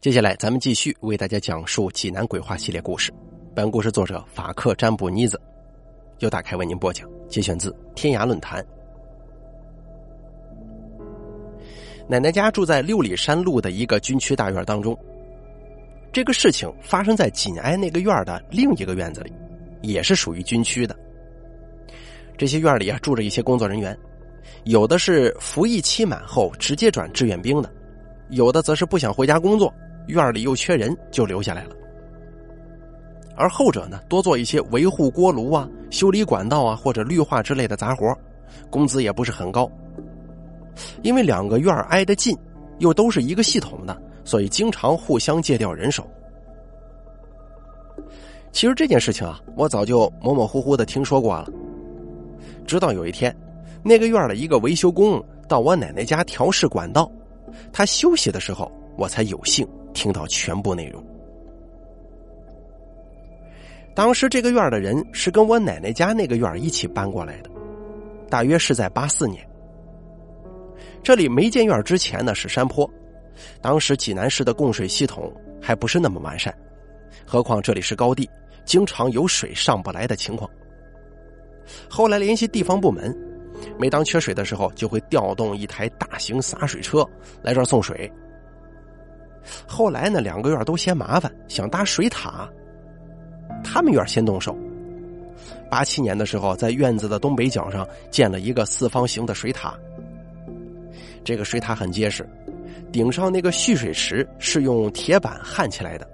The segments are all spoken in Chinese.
接下来，咱们继续为大家讲述济南鬼话系列故事。本故事作者法克占卜妮子，由打开为您播讲，节选自天涯论坛。奶奶家住在六里山路的一个军区大院当中。这个事情发生在紧挨那个院的另一个院子里，也是属于军区的。这些院里啊，住着一些工作人员，有的是服役期满后直接转志愿兵的，有的则是不想回家工作。院里又缺人，就留下来了。而后者呢，多做一些维护锅炉啊、修理管道啊或者绿化之类的杂活，工资也不是很高。因为两个院挨得近，又都是一个系统的，所以经常互相借调人手。其实这件事情啊，我早就模模糊糊的听说过了。直到有一天，那个院的一个维修工到我奶奶家调试管道，他休息的时候，我才有幸。听到全部内容。当时这个院的人是跟我奶奶家那个院一起搬过来的，大约是在八四年。这里没建院之前呢是山坡，当时济南市的供水系统还不是那么完善，何况这里是高地，经常有水上不来的情况。后来联系地方部门，每当缺水的时候，就会调动一台大型洒水车来这儿送水。后来呢，两个院都嫌麻烦，想搭水塔。他们院先动手。八七年的时候，在院子的东北角上建了一个四方形的水塔。这个水塔很结实，顶上那个蓄水池是用铁板焊起来的。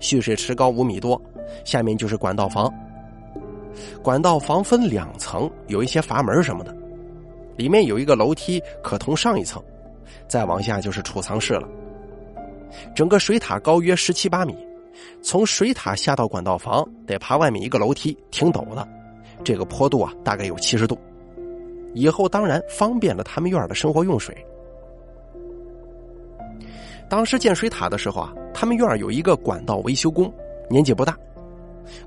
蓄水池高五米多，下面就是管道房。管道房分两层，有一些阀门什么的，里面有一个楼梯可通上一层，再往下就是储藏室了。整个水塔高约十七八米，从水塔下到管道房得爬外面一个楼梯，挺陡的。这个坡度啊，大概有七十度。以后当然方便了他们院的生活用水。当时建水塔的时候啊，他们院有一个管道维修工，年纪不大，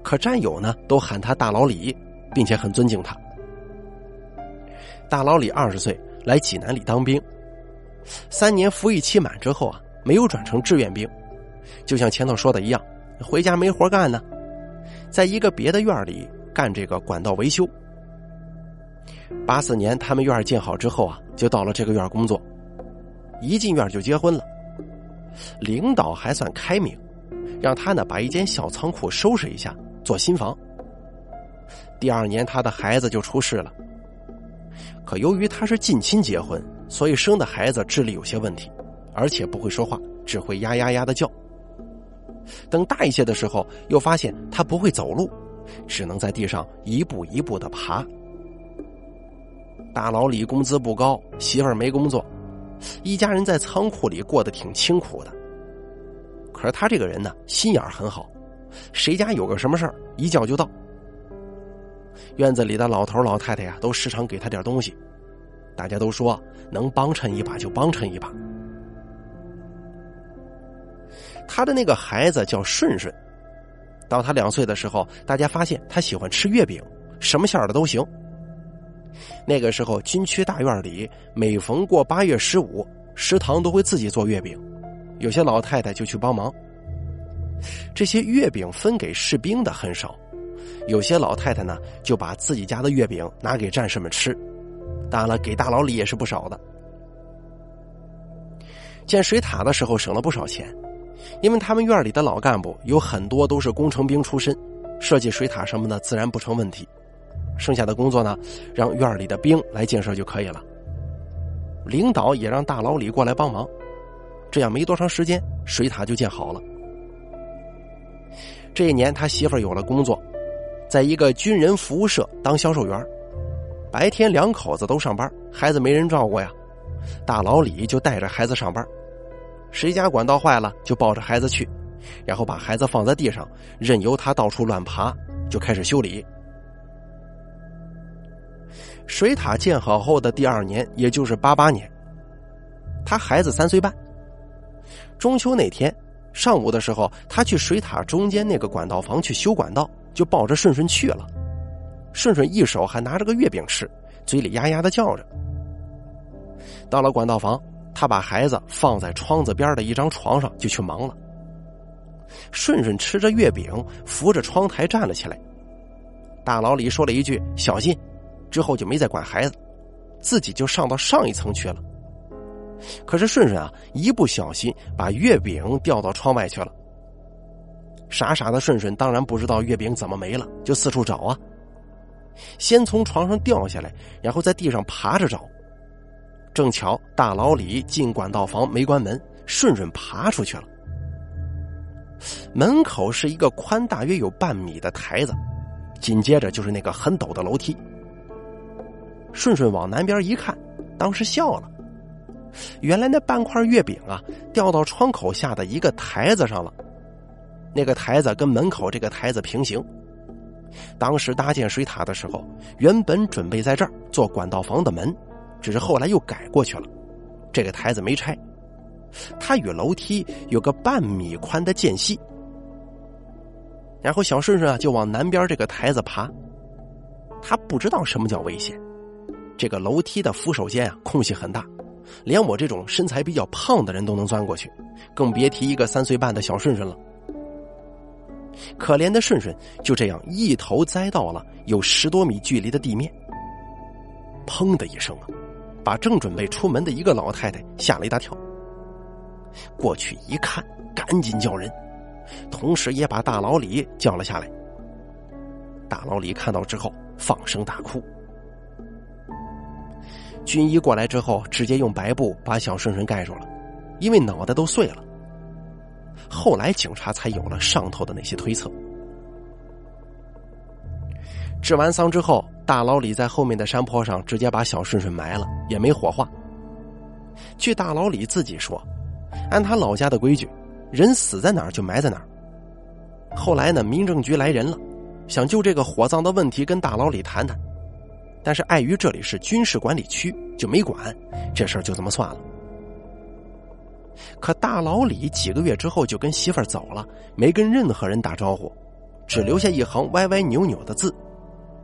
可战友呢都喊他大老李，并且很尊敬他。大老李二十岁，来济南里当兵，三年服役期满之后啊。没有转成志愿兵，就像前头说的一样，回家没活干呢，在一个别的院里干这个管道维修。八四年他们院建好之后啊，就到了这个院工作，一进院就结婚了。领导还算开明，让他呢把一间小仓库收拾一下，做新房。第二年他的孩子就出事了，可由于他是近亲结婚，所以生的孩子智力有些问题。而且不会说话，只会呀呀呀的叫。等大一些的时候，又发现他不会走路，只能在地上一步一步的爬。大老李工资不高，媳妇儿没工作，一家人在仓库里过得挺清苦的。可是他这个人呢，心眼很好，谁家有个什么事儿，一叫就到。院子里的老头老太太呀，都时常给他点东西，大家都说能帮衬一把就帮衬一把。他的那个孩子叫顺顺，到他两岁的时候，大家发现他喜欢吃月饼，什么馅儿的都行。那个时候，军区大院里每逢过八月十五，食堂都会自己做月饼，有些老太太就去帮忙。这些月饼分给士兵的很少，有些老太太呢就把自己家的月饼拿给战士们吃，当然了，给大老李也是不少的。建水塔的时候省了不少钱。因为他们院里的老干部有很多都是工程兵出身，设计水塔什么的自然不成问题。剩下的工作呢，让院里的兵来建设就可以了。领导也让大老李过来帮忙，这样没多长时间，水塔就建好了。这一年，他媳妇有了工作，在一个军人服务社当销售员。白天两口子都上班，孩子没人照顾呀，大老李就带着孩子上班。谁家管道坏了，就抱着孩子去，然后把孩子放在地上，任由他到处乱爬，就开始修理。水塔建好后的第二年，也就是八八年，他孩子三岁半。中秋那天上午的时候，他去水塔中间那个管道房去修管道，就抱着顺顺去了。顺顺一手还拿着个月饼吃，嘴里呀呀的叫着。到了管道房。他把孩子放在窗子边的一张床上，就去忙了。顺顺吃着月饼，扶着窗台站了起来。大老李说了一句“小心”，之后就没再管孩子，自己就上到上一层去了。可是顺顺啊，一不小心把月饼掉到窗外去了。傻傻的顺顺当然不知道月饼怎么没了，就四处找啊。先从床上掉下来，然后在地上爬着找。正巧大老李进管道房没关门，顺顺爬出去了。门口是一个宽大约有半米的台子，紧接着就是那个很陡的楼梯。顺顺往南边一看，当时笑了。原来那半块月饼啊，掉到窗口下的一个台子上了。那个台子跟门口这个台子平行。当时搭建水塔的时候，原本准备在这儿做管道房的门，只是后来又改过去了。这个台子没拆，它与楼梯有个半米宽的间隙。然后小顺顺啊就往南边这个台子爬。他不知道什么叫危险，这个楼梯的扶手间啊空隙很大。连我这种身材比较胖的人都能钻过去，更别提一个三岁半的小顺顺了。可怜的顺顺就这样一头栽到了有十多米距离的地面。砰的一声啊，把正准备出门的一个老太太吓了一大跳。过去一看，赶紧叫人，同时也把大老李叫了下来。大老李看到之后，放声大哭。军医过来之后，直接用白布把小顺顺盖住了，因为脑袋都碎了。后来警察才有了上头的那些推测。治完丧之后，大老李在后面的山坡上直接把小顺顺埋了，也没火化。据大老李自己说，按他老家的规矩，人死在哪儿就埋在哪儿。后来呢，民政局来人了，想就这个火葬的问题跟大老李谈谈。但是碍于这里是军事管理区，就没管这事儿，就这么算了。可大老李几个月之后就跟媳妇儿走了，没跟任何人打招呼，只留下一行歪歪扭扭的字：“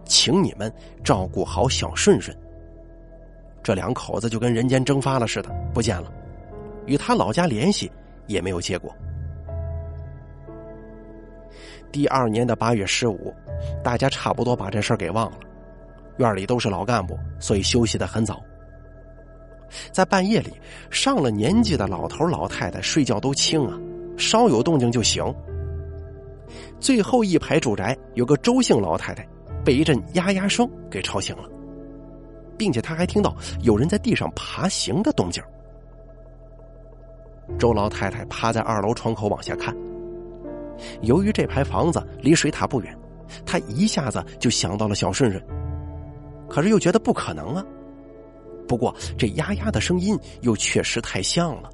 请你们照顾好小顺顺。”这两口子就跟人间蒸发了似的，不见了，与他老家联系也没有结果。第二年的八月十五，大家差不多把这事儿给忘了。院里都是老干部，所以休息的很早。在半夜里，上了年纪的老头老太太睡觉都轻啊，稍有动静就醒。最后一排住宅有个周姓老太太，被一阵呀呀声给吵醒了，并且他还听到有人在地上爬行的动静。周老太太趴在二楼窗口往下看，由于这排房子离水塔不远，她一下子就想到了小顺顺。可是又觉得不可能啊！不过这呀呀的声音又确实太像了。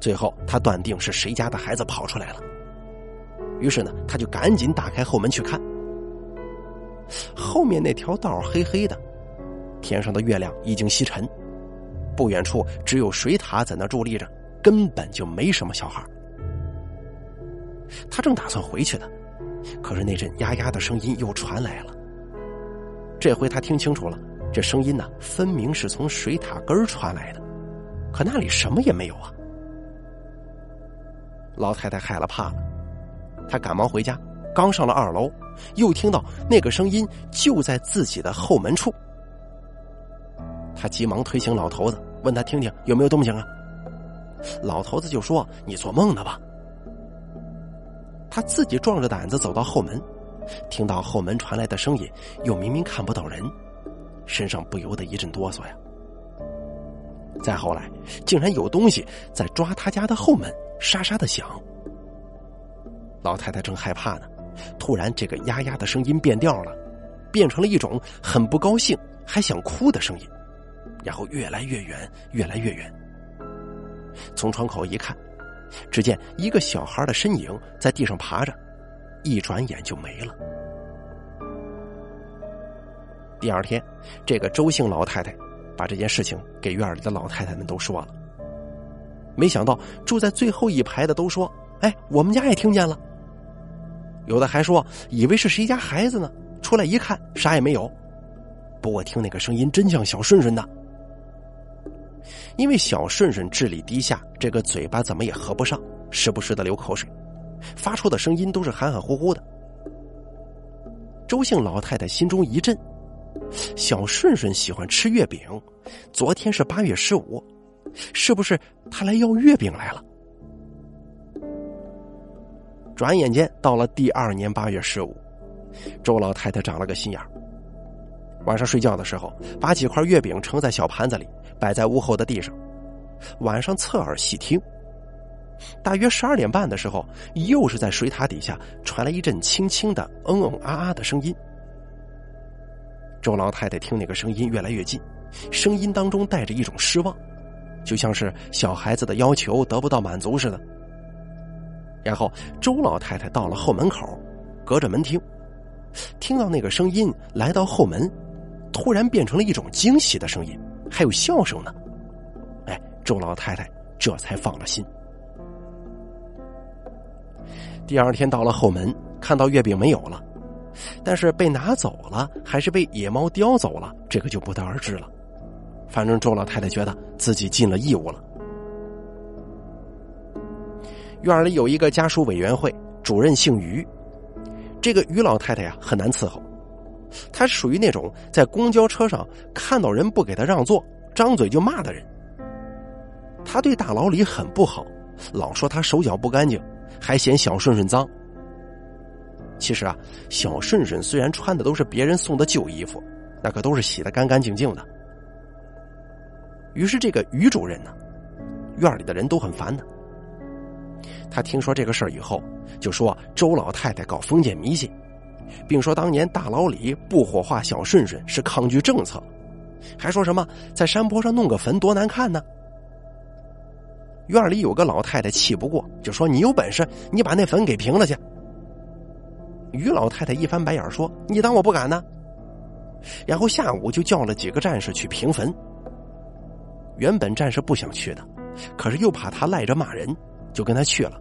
最后他断定是谁家的孩子跑出来了。于是呢，他就赶紧打开后门去看。后面那条道黑黑的，天上的月亮已经西沉，不远处只有水塔在那伫立着，根本就没什么小孩。他正打算回去呢，可是那阵呀呀的声音又传来了。这回他听清楚了，这声音呢，分明是从水塔根传来的，可那里什么也没有啊！老太太害了怕了，她赶忙回家，刚上了二楼，又听到那个声音就在自己的后门处。他急忙推醒老头子，问他听听有没有动静啊？老头子就说：“你做梦呢吧？”他自己壮着胆子走到后门。听到后门传来的声音，又明明看不到人，身上不由得一阵哆嗦呀。再后来，竟然有东西在抓他家的后门，沙沙的响。老太太正害怕呢，突然这个呀呀的声音变调了，变成了一种很不高兴还想哭的声音，然后越来越远，越来越远。从窗口一看，只见一个小孩的身影在地上爬着。一转眼就没了。第二天，这个周姓老太太把这件事情给院里的老太太们都说了。没想到住在最后一排的都说：“哎，我们家也听见了。”有的还说以为是谁家孩子呢，出来一看啥也没有。不过听那个声音真像小顺顺的。因为小顺顺智力低下，这个嘴巴怎么也合不上，时不时的流口水，发出的声音都是含含糊糊的。周姓老太太心中一震，小顺顺喜欢吃月饼，昨天是八月十五，是不是他来要月饼来了？转眼间到了第二年八月十五，周老太太长了个心眼。晚上睡觉的时候，把几块月饼盛在小盘子里，摆在屋后的地上。晚上侧耳细听，大约十二点半的时候，又是在水塔底下传来一阵轻轻的“嗯嗯啊啊”的声音。周老太太听那个声音越来越近，声音当中带着一种失望，就像是小孩子的要求得不到满足似的。然后，周老太太到了后门口，隔着门听，听到那个声音来到后门，突然变成了一种惊喜的声音，还有笑声呢。哎，周老太太这才放了心。第二天到了后门，看到月饼没有了，但是被拿走了还是被野猫叼走了，这个就不得而知了。反正周老太太觉得自己尽了义务了。院里有一个家属委员会，主任姓于。这个于老太太呀，很难伺候。她属于那种在公交车上看到人不给她让座，张嘴就骂的人。她对大老李很不好，老说他手脚不干净，还嫌小顺顺脏。其实啊，小顺顺虽然穿的都是别人送的旧衣服，那可都是洗的干干净净的。于是这个于主任呢，院里的人都很烦他。他听说这个事儿以后，就说周老太太搞封建迷信，并说当年大老李不火化小顺顺是抗拒政策，还说什么在山坡上弄个坟多难看呢。院里有个老太太气不过，就说：“你有本事，你把那坟给平了去。”于老太太一翻白眼说：“你当我不敢呢？”然后下午就叫了几个战士去平坟。原本战士不想去的，可是又怕他赖着骂人。就跟他去了，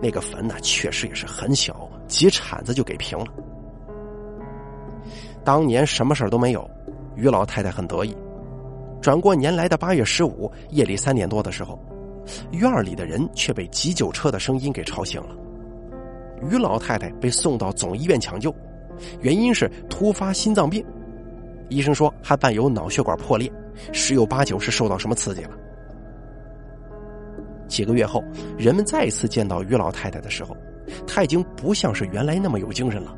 那个坟呢，确实也是很小，几铲子就给平了。当年什么事都没有，于老太太很得意。转过年来的八月十五夜里三点多的时候，院里的人却被急救车的声音给吵醒了。于老太太被送到总医院抢救，原因是突发心脏病，医生说还伴有脑血管破裂，十有八九是受到什么刺激了。几个月后，人们再次见到于老太太的时候，她已经不像是原来那么有精神了。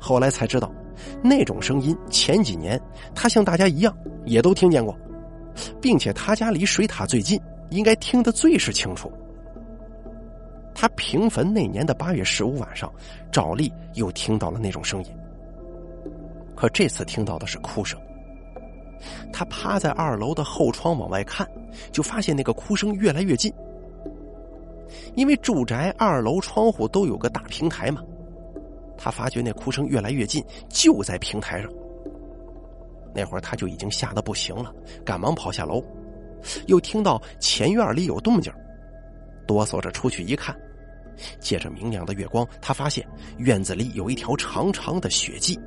后来才知道，那种声音前几年她像大家一样也都听见过，并且她家离水塔最近，应该听得最是清楚。他平坟那年的八月十五晚上，照例又听到了那种声音，可这次听到的是哭声。他趴在二楼的后窗往外看，就发现那个哭声越来越近。因为住宅二楼窗户都有个大平台嘛，他发觉那哭声越来越近，就在平台上。那会儿他就已经吓得不行了，赶忙跑下楼，又听到前院里有动静，哆嗦着出去一看，借着明亮的月光，他发现院子里有一条长长的血迹。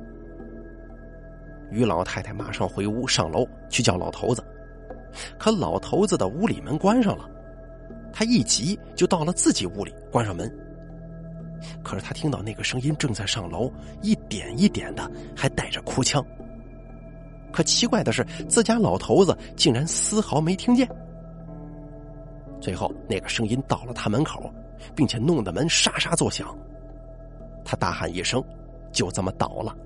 于老太太马上回屋上楼去叫老头子，可老头子的屋里门关上了，他一急就到了自己屋里关上门。可是他听到那个声音正在上楼，一点一点的，还带着哭腔。可奇怪的是，自家老头子竟然丝毫没听见。最后，那个声音到了他门口，并且弄得门沙沙作响。他大喊一声，就这么倒了。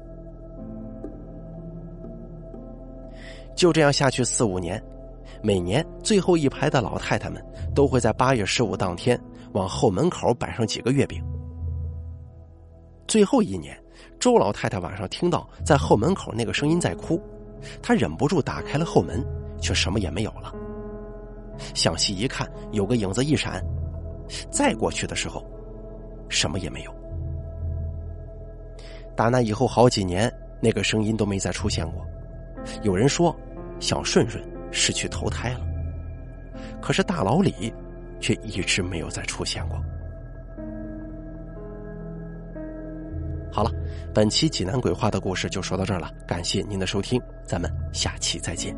就这样下去四五年，每年最后一排的老太太们都会在八月十五当天往后门口摆上几个月饼。最后一年，周老太太晚上听到在后门口那个声音在哭，她忍不住打开了后门，却什么也没有了。向西一看，有个影子一闪，再过去的时候，什么也没有。打那以后好几年，那个声音都没再出现过。有人说，小顺顺是去投胎了，可是大老李却一直没有再出现过。好了，本期济南鬼话的故事就说到这儿了，感谢您的收听，咱们下期再见。